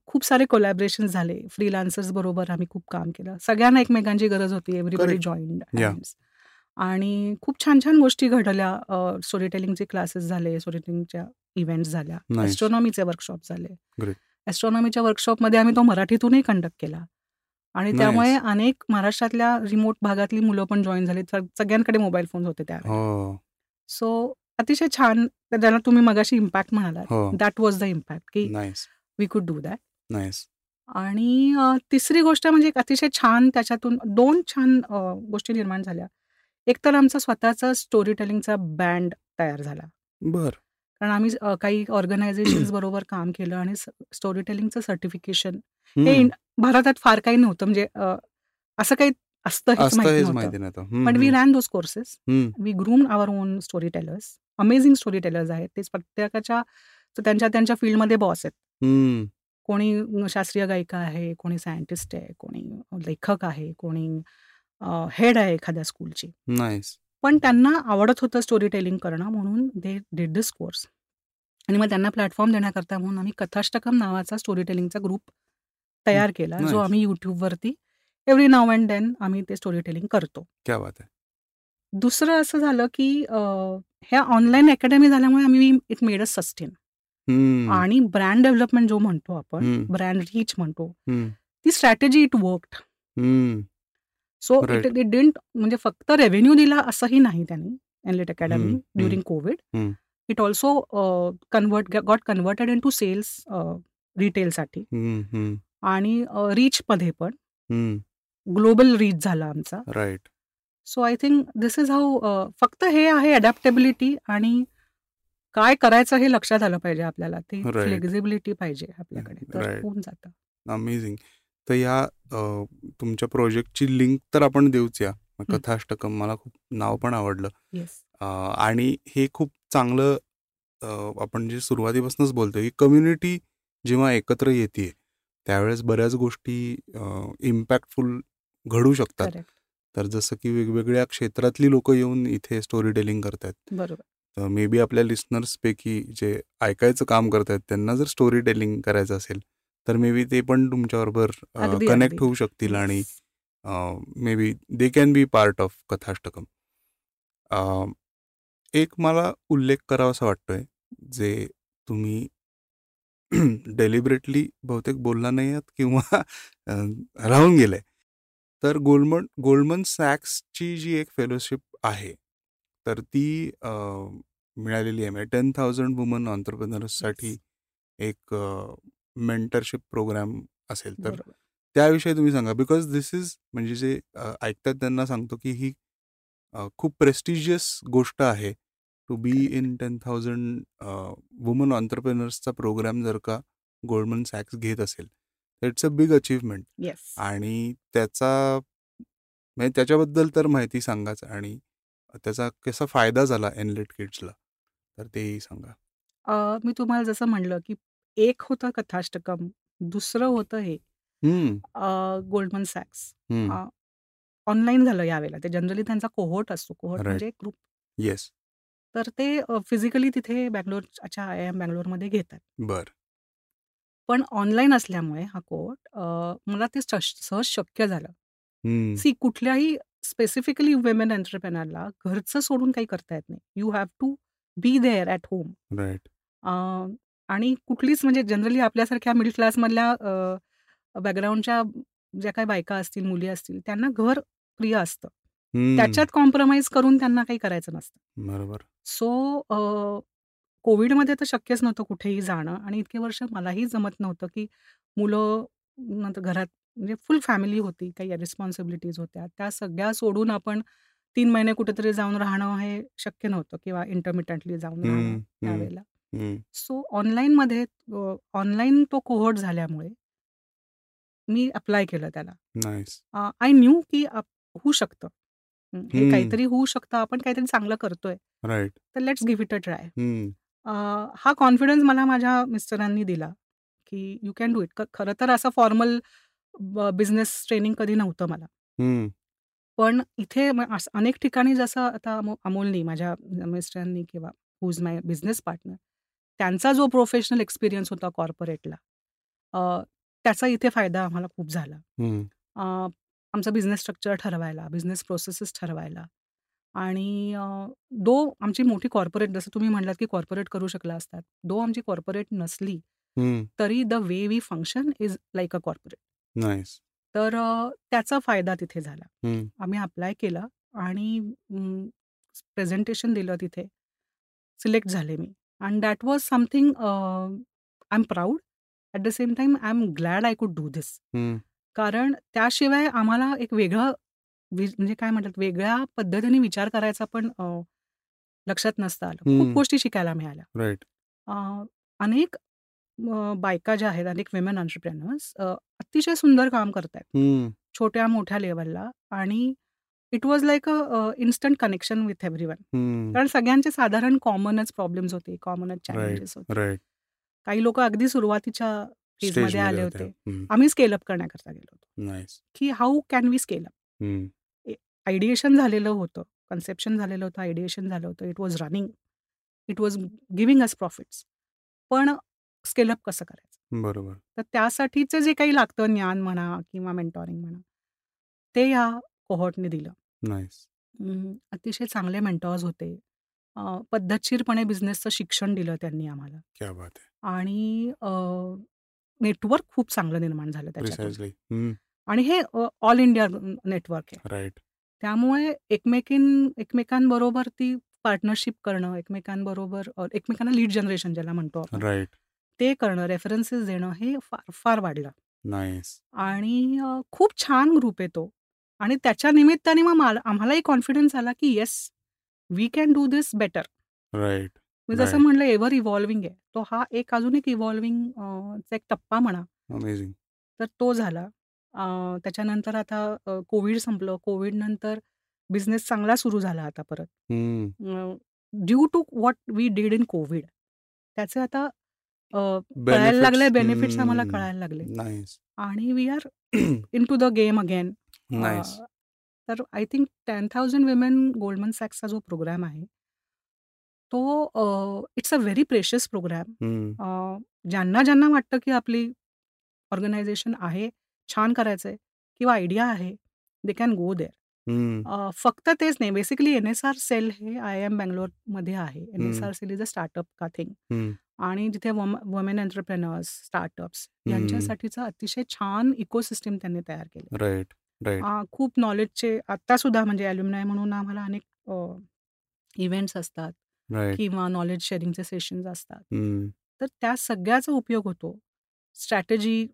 Speaker 2: खूप सारे कोलॅबरेशन झाले. फ्रीलान्सर्स बरोबर आम्ही खूप काम केलं. सगळ्यांना एकमेकांची गरज होती. एव्हरीबडी. जॉईंड. आणि खूप छान छान गोष्टी घडल्या. स्टोरी टेलिंगचे क्लासेस झाले. स्टोरी टेलिंगच्या इव्हेंट्स झाल्या.
Speaker 1: Nice.
Speaker 2: एस्ट्रॉनॉमीचे वर्कशॉप झाले.
Speaker 1: Great.
Speaker 2: एस्ट्रॉनॉमीच्या वर्कशॉपमध्ये आम्ही तो मराठीतूनही कंडक्ट केला. आणि. त्यामुळे अनेक महाराष्ट्रातल्या रिमोट भागातली मुलं पण जॉईन झाली. सग- सगळ्यांकडे मोबाईल फोन होते
Speaker 1: हो.
Speaker 2: सो अतिशय छान. ज्याला तुम्ही मगाशी इम्पॅक्ट म्हणालात.
Speaker 1: हो.
Speaker 2: दॅट वॉज द इम्पॅक्ट की we could do that
Speaker 1: nice
Speaker 2: आणि तिसरी गोष्ट म्हणजे एक अतिशय छान त्याच्यातून दोन छान गोष्टी निर्माण झाल्या. एक तर आमचा स्वतःचा स्टोरी टेलिंगचा बँड तयार झाला.
Speaker 1: बर.
Speaker 2: कारण आम्ही काही ऑर्गनायझेशन्स बरोबर काम केलं आणि स्टोरी टेलिंगचं सर्टिफिकेशन हे भारतात फार काही नव्हतं. म्हणजे असं काही असतं हेच माहिती नव्हतं. पण we ran those courses. We groom our own story tellers amazing story tellers आहेत. ते प्रत्येकाच्या त्यांच्या त्यांच्या फील्डमध्ये बॉस आहेत.
Speaker 1: हम्म.
Speaker 2: कोणी शास्त्रीय गायिका आहे कोणी सायंटिस्ट आहे कोणी लेखक आहे कोणी हेड आहे एखाद्या स्कूलची
Speaker 1: नाईस
Speaker 2: पण त्यांना आवडत होतं स्टोरी टेलिंग करणं म्हणून दे डिड दिस कोर्स आणि मग त्यांना प्लॅटफॉर्म देण्याकरता म्हणून आम्ही कथाष्टकम नावाचा स्टोरी टेलिंगचा ग्रुप तयार केला जो. आम्ही यूट्यूबवरती एव्हरी नाव अँड देन आम्ही ते स्टोरी टेलिंग करतो
Speaker 1: क्या बात आहे
Speaker 2: दुसरं असं झालं की ह्या ऑनलाईन अकॅडमी झाल्यामुळे आम्ही इट मेड अ सस्टेन. आणि ब्रँड डेव्हलपमेंट जो म्हणतो आपण. ब्रँड रीच म्हणतो. ती strategy it worked. So. It it didn't म्हणजे फक्त रेव्हेन्यू दिला असंही नाही त्यांनी Enlit academy during Covid. It also convert got converted into sales रिटेलसाठी. आणि रीचमध्ये पण
Speaker 1: हम्म.
Speaker 2: ग्लोबल रीच झाला आमचा
Speaker 1: right
Speaker 2: so I think this is how फक्त हे आहे अडॅप्टेबिलिटी आणि काय करायचं हे लक्षात आलं पाहिजे आपल्याला. ते. फ्लेक्झिबिलिटी पाहिजे आपल्याकडे. तर. होऊन जातं.
Speaker 1: अमेझिंग तर या तुमच्या प्रोजेक्टची लिंक तर आपण देऊच या. कथाष्टकम मला खूप नाव पण आवडलं. आणि हे खूप चांगलं आपण जे सुरुवातीपासूनच बोलतोय की कम्युनिटी जेव्हा एकत्र येते त्यावेळेस बऱ्याच गोष्टी इम्पॅक्टफुल घडू शकतात. तर जसं की वेगवेगळ्या क्षेत्रातली लोक येऊन इथे स्टोरी टेलिंग करतात
Speaker 2: बरोबर.
Speaker 1: तर मे बी आपल्या लिस्नर्सपैकी जे ऐकायचं काम करतात त्यांना जर स्टोरी टेलिंग करायचं असेल तर मे बी ते पण तुमच्याबरोबर कनेक्ट. होऊ शकतील आणि. Maybe they can be part of Kathashtakam एक मला उल्लेख करावासा वाटतोय जे तुम्ही डेलिबरेटली बहुतेक बोलला नाही आहात किंवा राहून गेलंय तर गोल्डमन गोल्डमन सॅक्सची जी एक फेलोशिप आहे तर ती अ, मिळालेली आहे. म्हणजे टेन थाउजंड वुमन ऑन्टरप्रिनर्ससाठी एक मेंटरशिप प्रोग्राम असेल तर
Speaker 2: बरोबर.
Speaker 1: त्याविषयी तुम्ही सांगा. बिकॉज दिस इज म्हणजे जे अ, ऐकतात त्यांना सांगतो की ही अ, खूप प्रेस्टिजियस गोष्ट आहे. To be. In ten thousand women ऑन्टरप्रिनर्सचा programme जर का गोल्डमन सॅक्स घेत असेल तर it's a big achievement
Speaker 2: yes
Speaker 1: आणि त्याचा म्हणजे त्याच्याबद्दल तर माहिती सांगाच. आणि त्याचा कसा फायदा झाला एनलेट किड्सला तर तेही सांगा.
Speaker 2: अ, मी तुम्हाला जसं म्हणलं की एक होतं कथाष्टकम दुसरं होतं हे
Speaker 1: हम्म,
Speaker 2: गोल्डमन सॅक्स
Speaker 1: हम्म,
Speaker 2: ऑनलाईन झालं यावेळेला. ते जनरली त्यांचा कोहोट असतो. कोहोट. म्हणजे ग्रुप
Speaker 1: येस
Speaker 2: तर ते फिजिकली तिथे बँगलोर अच्छा आय एम बँगलोरमध्ये घेतात.
Speaker 1: बर.
Speaker 2: पण ऑनलाईन असल्यामुळे हा कोर्ट मला ते सहज सहज शक्य झालं.
Speaker 1: हम्म,
Speaker 2: सी कुठल्याही स्पेसिफिकली वुमेन एंटरप्रेनरला घरचं सोडून काही करता येत नाही. You have to be there at home
Speaker 1: right
Speaker 2: आणि कुठलीच म्हणजे जनरली आपल्यासारख्या मिडल क्लासमधल्या बॅकग्राऊंडच्या ज्या काही बायका असतील मुली असतील त्यांना घर प्रिय असतं. त्याच्यात कॉम्प्रोमाइज करून त्यांना काही करायचं नसतं.
Speaker 1: बरोबर.
Speaker 2: सो कोविडमध्ये तर शक्यच नव्हतं कुठेही जाणं आणि इतके वर्ष मलाही जमत नव्हतं, की मुलं नंतर घरात म्हणजे फुल फॅमिली होती, काही रिस्पॉन्सिबिलिटीज होत्या. त्या सगळ्या सोडून आपण 3 महिने कुठेतरी जाऊन राहणं हे शक्य नव्हतं किंवा इंटरमिटंटली जाऊन राहणं त्यावेळेला. सो ऑनलाईनमध्ये अ, ऑनलाईन तो कोहोर्ट झाल्यामुळे मी अप्लाय केलं त्याला.
Speaker 1: नाईस
Speaker 2: आय न्यू की अप होऊ शकतं. हं, हे. काहीतरी होऊ शकतं, आपण काहीतरी चांगलं करतोय. तर let's give it a try. अ, हा कॉन्फिडन्स मला माझ्या मिस्टरांनी दिला, की यू कॅन डू इट. खरं तर असं फॉर्मल बिझनेस ट्रेनिंग कधी नव्हतं मला. पण इथे अनेक ठिकाणी जसं आता अमो अमोलनी माझ्या मिस्टरांनी किंवा who is my business partner, त्यांचा जो प्रोफेशनल एक्सपिरियन्स होता कॉर्पोरेटला, त्याचा इथे फायदा आम्हाला खूप झाला. आमचा बिझनेस स्ट्रक्चर ठरवायला, बिझनेस प्रोसेसेस ठरवायला आणि दो आमची मोठी कॉर्पोरेट जसं तुम्ही म्हणालात, की कॉर्पोरेट करू शकला असतात. दो आमची कॉर्पोरेट नसली, तरी the way we function is like a corporate.
Speaker 1: Nice
Speaker 2: तर अ, त्याचा फायदा तिथे झाला. आम्ही अप्लाय केलं आणि प्रेझेंटेशन दिलं तिथे. सिलेक्ट झाले मी and that was something I am proud. At the same time I am glad I could do this.
Speaker 1: Hmm,
Speaker 2: कारण त्याशिवाय आम्हाला एक वेगळं म्हणजे काय म्हणतात वेगळ्या पद्धतीने विचार करायचा पण अ, लक्षात नसतं आलं. खूप. गोष्टी शिकायला मिळाल्या. अ, अनेक अ, बायका ज्या आहेत, अनेक विमेन एंटरप्रेन्युअर्स अ, अतिशय सुंदर काम करतायत.
Speaker 1: हम्म,
Speaker 2: छोट्या-मोठ्या लेव्हलला आणि it was like uh, instant connection with everyone.
Speaker 1: Hmm,
Speaker 2: कारण सगळ्यांचे साधारण कॉमनच प्रॉब्लेम्स होते, कॉमनच चॅलेंजेस होते. काही लोकं अगदी सुरुवातीच्या फेजमध्ये
Speaker 1: स्टेजमध्ये
Speaker 2: आले
Speaker 1: होते
Speaker 2: आम्ही स्केल अप करण्याकरता गेलो होतो,
Speaker 1: नाईस
Speaker 2: की how can we scale up? Ideation झालेलं होतं, कन्सेप्शन झालेलं होतं, आयडिएशन झालं होतं. It was running. It was giving us profits. पण स्केल अप कसं करायचं?
Speaker 1: बरोबर.
Speaker 2: तर त्यासाठीचं जे काही लागतं ज्ञान म्हणा किंवा मेंटॉरिंग म्हणा, ते या कोहोर्टने दिलं. अतिशय चांगले मेंटॉर्स होते. पद्धतशीरपणे बिझनेसचं शिक्षण दिलं त्यांनी आम्हाला.
Speaker 1: क्या बात आहे
Speaker 2: आणि नेटवर्क खूप चांगलं निर्माण झालं
Speaker 1: हम्म,
Speaker 2: आणि हे ऑल इंडिया नेटवर्क आहे.
Speaker 1: राईट.
Speaker 2: त्यामुळे एकमेकीं एकमेकांबरोबर ती पार्टनरशिप करणं, एकमेकांबरोबर एकमेकांना लीड जनरेशन ज्याला म्हणतो आपण,
Speaker 1: राईट.
Speaker 2: ते करणं, रेफरन्सेस देणं हे फार फार वाढलं.
Speaker 1: नाईस
Speaker 2: आणि अ, खूप छान ग्रुप आहे तो. आणि त्याच्या निमित्ताने मग मला आम्हालाही कॉन्फिडन्स आला, की yes we can do this better.
Speaker 1: Right
Speaker 2: मी जसं. म्हणलं एव्हर इव्हॉल्विंग आहे. तो हा एक अजून एक इव्हॉल्विंग चा एक टप्पा म्हणा.
Speaker 1: अमेझिंग
Speaker 2: तर तो झाला. अ, त्याच्यानंतर आता अ, कोविड संपलं. कोविडनंतर बिझनेस चांगला सुरू झाला आता परत. Due to what we did in Covid त्याचे आता कळायला लागले बेनिफिट्स आम्हाला कळायला लागले. आणि we are into the game again. तर आय थिंक 10,000 विमेन गोल्डमन सॅक्सचा जो प्रोग्राम आहे, तो it's a very precious programme. ज्यांना ज्यांना वाटतं की आपली ऑर्गनायझेशन आहे, छान करायचंय किंवा आयडिया आहे, दे कॅन गो देअर. फक्त तेच नाही बेसिकली एन-एस-आर सेल हे आय-आय-एम बंगलोरमध्ये आहे. NSR cell is a startup का थिंग आणि जिथे वम वुमेन एंटरप्रेन्युअर्स, स्टार्टअप्स. यांच्यासाठीचा अतिशय छान इकोसिस्टम त्यांनी तयार केलं.
Speaker 1: राईट राईट
Speaker 2: खूप नॉलेजचे आत्तासुद्धा म्हणजे अल्युमिनाय म्हणून आम्हाला अनेक इव्हेंट्स असतात
Speaker 1: राईट
Speaker 2: किंवा नॉलेज शेअरिंगचे सेशन्स असतात. तर त्या सगळ्याचा उपयोग होतो. स्ट्रॅटेजी,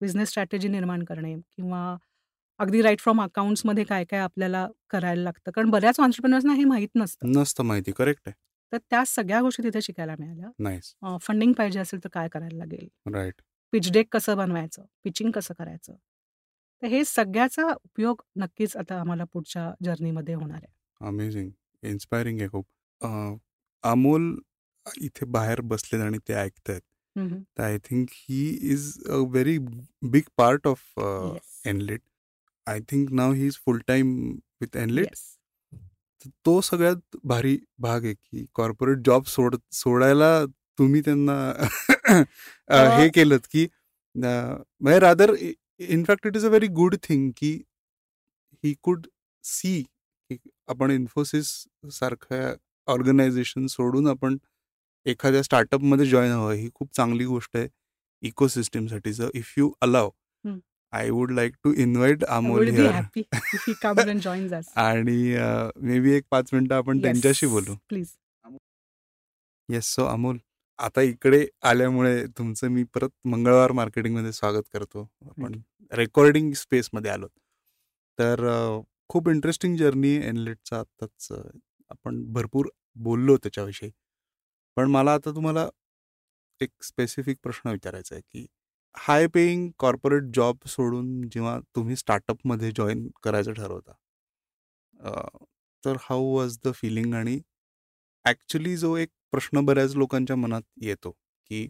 Speaker 2: बिझनेस स्ट्रॅटेजी निर्माण करणे किंवा अगदी राइट फ्रॉम अकाउंट्समध्ये काय-काय आपल्याला करायला लागतं. कारण बऱ्याच एंटरप्रेन्युअर्सना हे माहीत नसतं.
Speaker 1: नसतं माहिती करेक्ट आहे
Speaker 2: तर त्या सगळ्या गोष्टी तिथे शिकायला मिळाल्या. फंडिंग पाहिजे असेल तर काय करायला लागेल?
Speaker 1: राईट
Speaker 2: पिच डेक कसं बनवायचं? पिचिंग कसं करायचं? तर हे सगळ्याचा उपयोग नक्कीच आता आम्हाला पुढच्या जर्नीमध्ये होणार आहे.
Speaker 1: अमेझिंग इन्स्पायरिंग आहे खूप अमोल इथे बाहेर बसलेत आणि ते ऐकतायत. तर I think he is a very big part of. Enlit I think now he is full time with Enlit. तो सगळ्यात भारी भाग आहे की कॉर्पोरेट जॉब सोड सोडायला तुम्ही त्यांना हे केलं की म्हणजे rather in fact it is a very good thing की ही कुड सी की आपण इन्फोसिस सारख्या ऑर्गनायझेशन सोडून आपण एखाद्या स्टार्टअपमध्ये जॉईन हवं ही खूप चांगली गोष्ट आहे इकोसिस्टमसाठीचं if you allow. I would like to invite Amol
Speaker 2: would be
Speaker 1: here
Speaker 2: happy if he comes and joins us.
Speaker 1: आणि मे बी एक पाच मिनिटं आपण त्यांच्याशी बोलू.
Speaker 2: प्लीज
Speaker 1: येस सो अमोल आता इकडे आल्यामुळे तुमचं मी परत मंगळवार मार्केटिंगमध्ये स्वागत करतो. आपण रेकॉर्डिंग स्पेसमध्ये आलो तर खूप इंटरेस्टिंग जर्नी एनलेटचा आत्ताच आपण भरपूर बोललो त्याच्याविषयी. पण मला आता तुम्हाला एक स्पेसिफिक प्रश्न विचारायचा आहे की हाय पेईंग कॉर्पोरेट जॉब सोडून जेव्हा तुम्ही स्टार्टअपमध्ये जॉईन करायचं ठरवता तर हाऊ वॉज द फिलिंग? आणि ॲक्च्युली जो एक प्रश्न बऱ्याच लोकांच्या मनात येतो की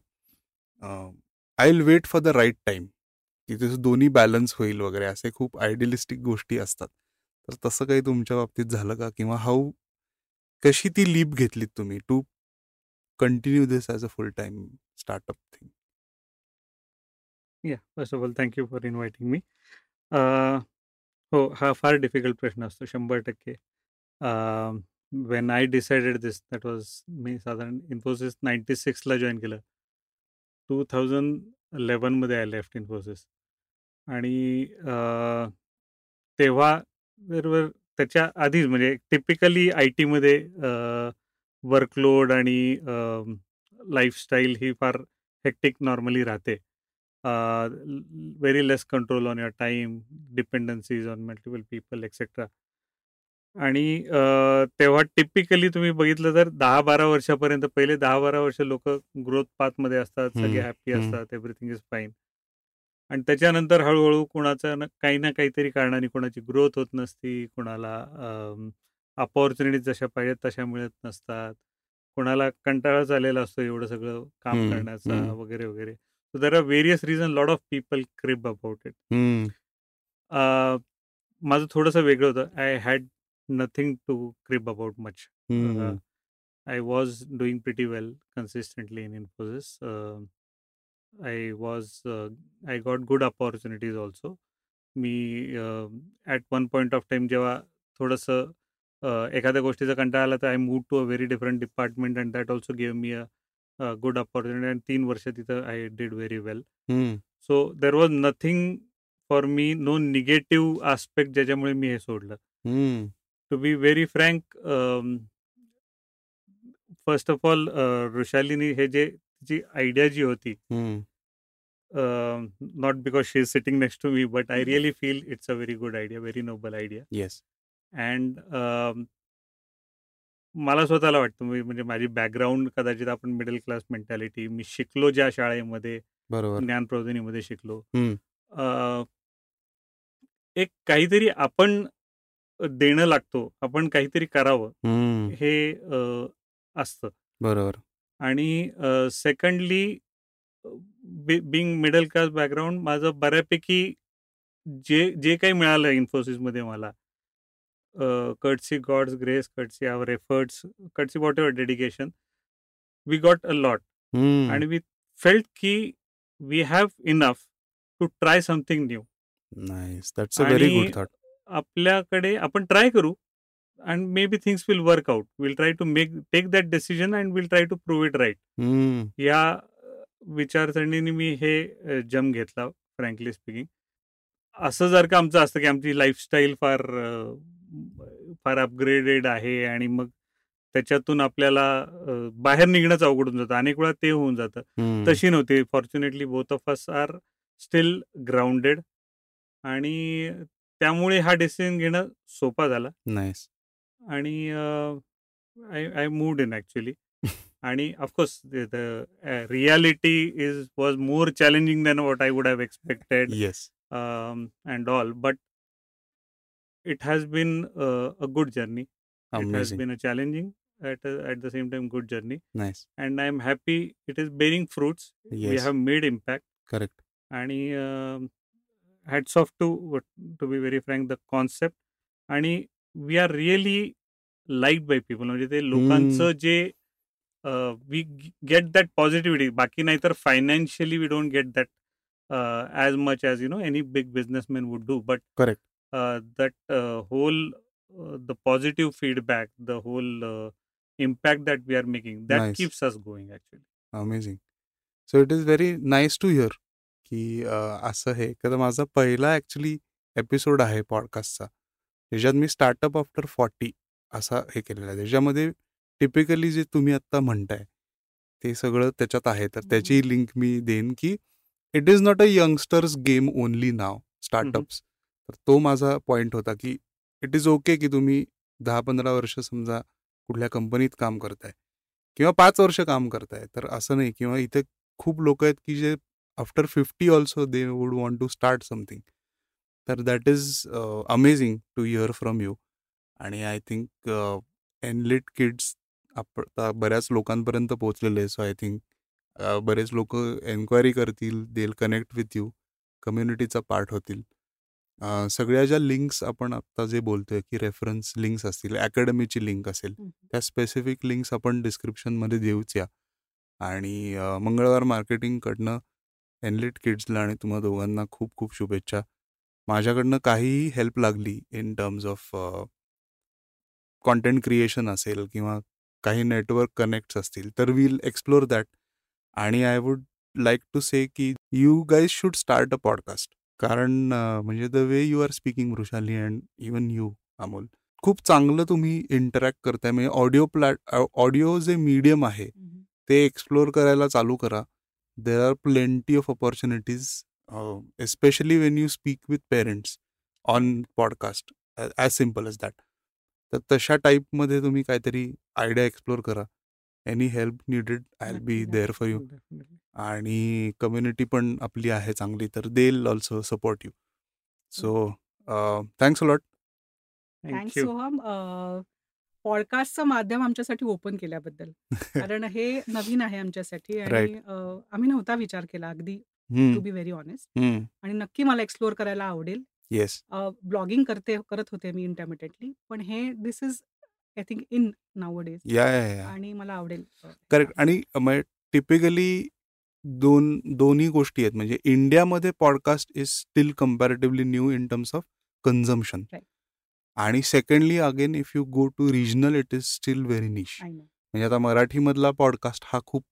Speaker 1: I will wait for the right time. तिथे दोन्ही बॅलन्स होईल वगैरे असे खूप आयडियलिस्टिक गोष्टी असतात. तर तसं काही तुमच्या बाबतीत झालं का? किंवा हाऊ कशी ती लीप घेतलीत तुम्ही to continue this as a full time startup thing?
Speaker 3: Yeah first of all thank you for inviting me हो हा फार डिफिकल्ट प्रश्न असतो शंभर टक्के. When I decided this that was me साधारण इन्फोसिस नाईन्टी सिक्सला जॉईन केलं. टू थाउजंड इलेवनमध्ये आय लेफ्ट इन्फोसिस आणि uh, तेव्हा बरोबर त्याच्या आधीच म्हणजे टिपिकली आय टीमध्ये वर्कलोड आणि um, लाईफस्टाईल ही फार हेक्टिक नॉर्मली राहते. Very less control on your time dependencies on multiple people etcetera आणि अ, तेव्हा टिपिकली तुम्ही बघितलं तर दहा बारा वर्षापर्यंत पहिले दहा बारा वर्ष लोक ग्रोथ पाथमध्ये असतात सगळे
Speaker 1: हम्म,
Speaker 3: हॅपी
Speaker 1: हम्म.
Speaker 3: असतात एव्हरीथिंग इज फाईन आणि त्याच्यानंतर हळूहळू कुणाचा न काही ना काहीतरी कारणाने कोणाची ग्रोथ होत नसती कुणाला अपॉर्च्युनिटीज जशा पाहिजेत तशा मिळत नसतात कोणाला कंटाळा आलेला असतो एवढं सगळं काम
Speaker 1: हम्म,
Speaker 3: करण्याचा
Speaker 1: हम्म.
Speaker 3: वगैरे वगैरे so there are various reason lot of people crib about it
Speaker 1: hmm,
Speaker 3: माझं थोडंसं वेगळं होतं I had nothing to crib about much
Speaker 1: hmm.
Speaker 3: I was doing pretty well consistently in Infosys. Uh, I was uh, I got good opportunities also. Me at one point of time जेव्हा थोडंसं uh, एखाद्या गोष्टीचा कंटाळा आला तर I move to a very different department and that also give me a good opportunity and तीन वर्ष तिथं I did very well
Speaker 1: hmm.
Speaker 3: So there was nothing for me no negative aspect ज्याच्यामुळे मी हे सोडलं
Speaker 1: हम्म.
Speaker 3: To be very frank first of all ऋषालीनी हे जे तिची आयडिया जी होती. Not because she is sitting next to me but I really feel it's a very good idea very noble idea
Speaker 1: yes
Speaker 3: and मला स्वतःला वाटतं म्हणजे माझी बॅकग्राऊंड कदाचित आपण मिडल क्लास मेंटॅलिटी मी शिकलो ज्या शाळेमध्ये
Speaker 1: बरोबर.
Speaker 3: ज्ञान प्रबोधिनीमध्ये शिकलो. एक काहीतरी आपण देणं लागतो आपण काहीतरी करावं. हे. असतं.
Speaker 1: बरोबर.
Speaker 3: आणि secondly being middle class background माझं बऱ्यापैकी जे जे काही मिळालं इन्फोसिसमध्ये मला courtesy God's grace courtesy our efforts courtesy whatever dedication we got a lot
Speaker 1: hmm.
Speaker 3: आणि वी फेल्ट की we have enough to try something new
Speaker 1: nice that's a very
Speaker 3: आणि
Speaker 1: गुड थॉट
Speaker 3: आपल्याकडे आपण ट्राय करू and maybe things will work out will try to make take that decision and will try to prove it right. या विचारसरणीने मी हे जम घेतला frankly speaking असं जर का आमचं असतं की आमची लाईफस्टाईल फार फार अपग्रेडेड आहे आणि मग त्याच्यातून आपल्याला बाहेर निघणंच अवघड होऊन जातं. अनेक वेळा ते होऊन जातं. तशी नव्हती. Fortunately both of us are still grounded आणि त्यामुळे हा डिसिजन घेणं सोपा झाला.
Speaker 1: नाईस
Speaker 3: आणि I I mood in actually आणि of course the reality is was more challenging than what I would have expected
Speaker 1: yes
Speaker 3: and all but it has been a good journey it has
Speaker 1: amazing
Speaker 3: been a challenging at at the same time good journey
Speaker 1: nice
Speaker 3: and I am happy it is bearing fruits we
Speaker 1: yes
Speaker 3: have made impact
Speaker 1: correct
Speaker 3: आणि hats off to to be very frank the concept आणि we are really like by people म्हणजे ते लोकांचं जे we get that positivity बाकी नाही तर financially we don't get that as much as you know any big businessman would do but
Speaker 1: Correct.
Speaker 3: That whole the positive feedback the whole impact that we are making that
Speaker 1: Nice.
Speaker 3: Keeps us going actually
Speaker 1: amazing so it is very nice to hear की असं हे तर माझा पहिला actually episode आहे पॉडकास्टचा त्याच्यात मी startup after forty असा हे केलेला आहे. त्याच्यामध्ये टिपिकली जे तुम्ही आत्ता म्हणताय ते सगळं त्याच्यात आहे. तर त्याची लिंक मी देईन की it is not a youngsters game only now startups तर तो माझा पॉईंट होता की इट इज ओके की तुम्ही दहा पंधरा वर्ष समजा कुठल्या कंपनीत काम करताय किंवा पाच वर्ष काम करताय. तर असं नाही किंवा इथे खूप लोक आहेत की जे after fifty also they would want to start something तर that is amazing to hear from you आणि आय थिंक एनलिट किड्स आता बऱ्याच लोकांपर्यंत पोहोचलेले आहे सो आय थिंक बरेच लोक एन्क्वायरी करतील देल कनेक्ट विथ यू कम्युनिटीचा पार्ट होतील. सगळ्या ज्या लिंक्स आपण आता जे बोलतोय की रेफरन्स लिंक्स असतील अकॅडमीची लिंक असेल त्या स्पेसिफिक लिंक्स आपण डिस्क्रिप्शनमध्ये देऊच या. आणि मंगळवार मार्केटिंगकडनं एनलिट किड्सला आणि तुम्हा दोघांना खूप खूप शुभेच्छा. माझ्याकडनं काहीही हेल्प लागली in terms of content creation असेल किंवा काही नेटवर्क कनेक्ट्स असतील तर वील एक्सप्लोर दॅट. आणि I would like to say की you guys should start a podcast. कारण म्हणजे the way you are speaking Vrushali and even you Amol खूप चांगलं तुम्ही इंटरॅक्ट करताय. म्हणजे ऑडिओ प्लॅट ऑडिओ जे मीडियम आहे ते एक्सप्लोर करायला चालू करा. There are plenty of opportunities especially when you speak with parents on podcast as simple as that तर तशा टाईपमध्ये तुम्ही काहीतरी आयडिया एक्सप्लोर करा. Any help needed I will be there for you आणि कम्युनिटी पण आपली आहे चांगली तर they also support you so thanks lot
Speaker 2: thanks Soham पॉडकास्टचं माध्यम आमच्यासाठी ओपन केल्याबद्दल. कारण हे नवीन आहे आमच्यासाठी आणि आम्ही नव्हता विचार केला अगदी टू बी व्हेरी ऑनेस्ट आणि नक्की मला एक्सप्लोर करायला आवडेल.
Speaker 1: येस
Speaker 2: ब्लॉगिंग करते करत होते मी इंटरमिडिएटली पण हे this is I think in nowadays
Speaker 1: या
Speaker 2: आणि मला आवडेल
Speaker 1: करेक्ट आणि टिपिकली दोन दोन्ही गोष्टी आहेत. म्हणजे इंडियामध्ये podcast is still comparatively new in terms of consumption आणि secondly again if you go to regional it is still very niche म्हणजे आता मराठीमधला पॉडकास्ट हा खूप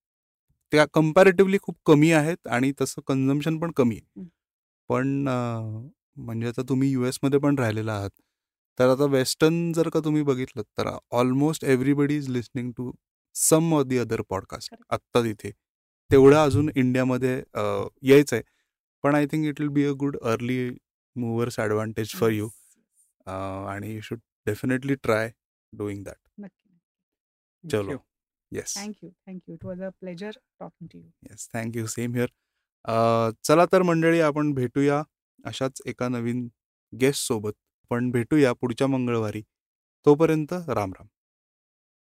Speaker 1: त्या कम्पॅरेटिव्हली खूप कमी आहेत आणि तसं कन्झम्शन पण कमी आहे. पण म्हणजे आता तुम्ही यू एसमध्ये पण राहिलेला आहात. तर आता वेस्टर्न जर का तुम्ही बघितलं तर almost everybody is listening to some of the other podcast आत्ता तिथे. तेवढं अजून इंडियामध्ये यायचं आहे पण I think it will be a good early movers advantage for you. आणि you should definitely try doing that. चलो. Yes.
Speaker 2: Thank you thank you it was a pleasure talking to you.
Speaker 1: Yes. Thank you same here. चला तर मंडळी आपण भेटूया अशाच एका नवीन guest सोबत. पण भेटूया पुढच्या मंगळवारी. तोपर्यंत राम राम.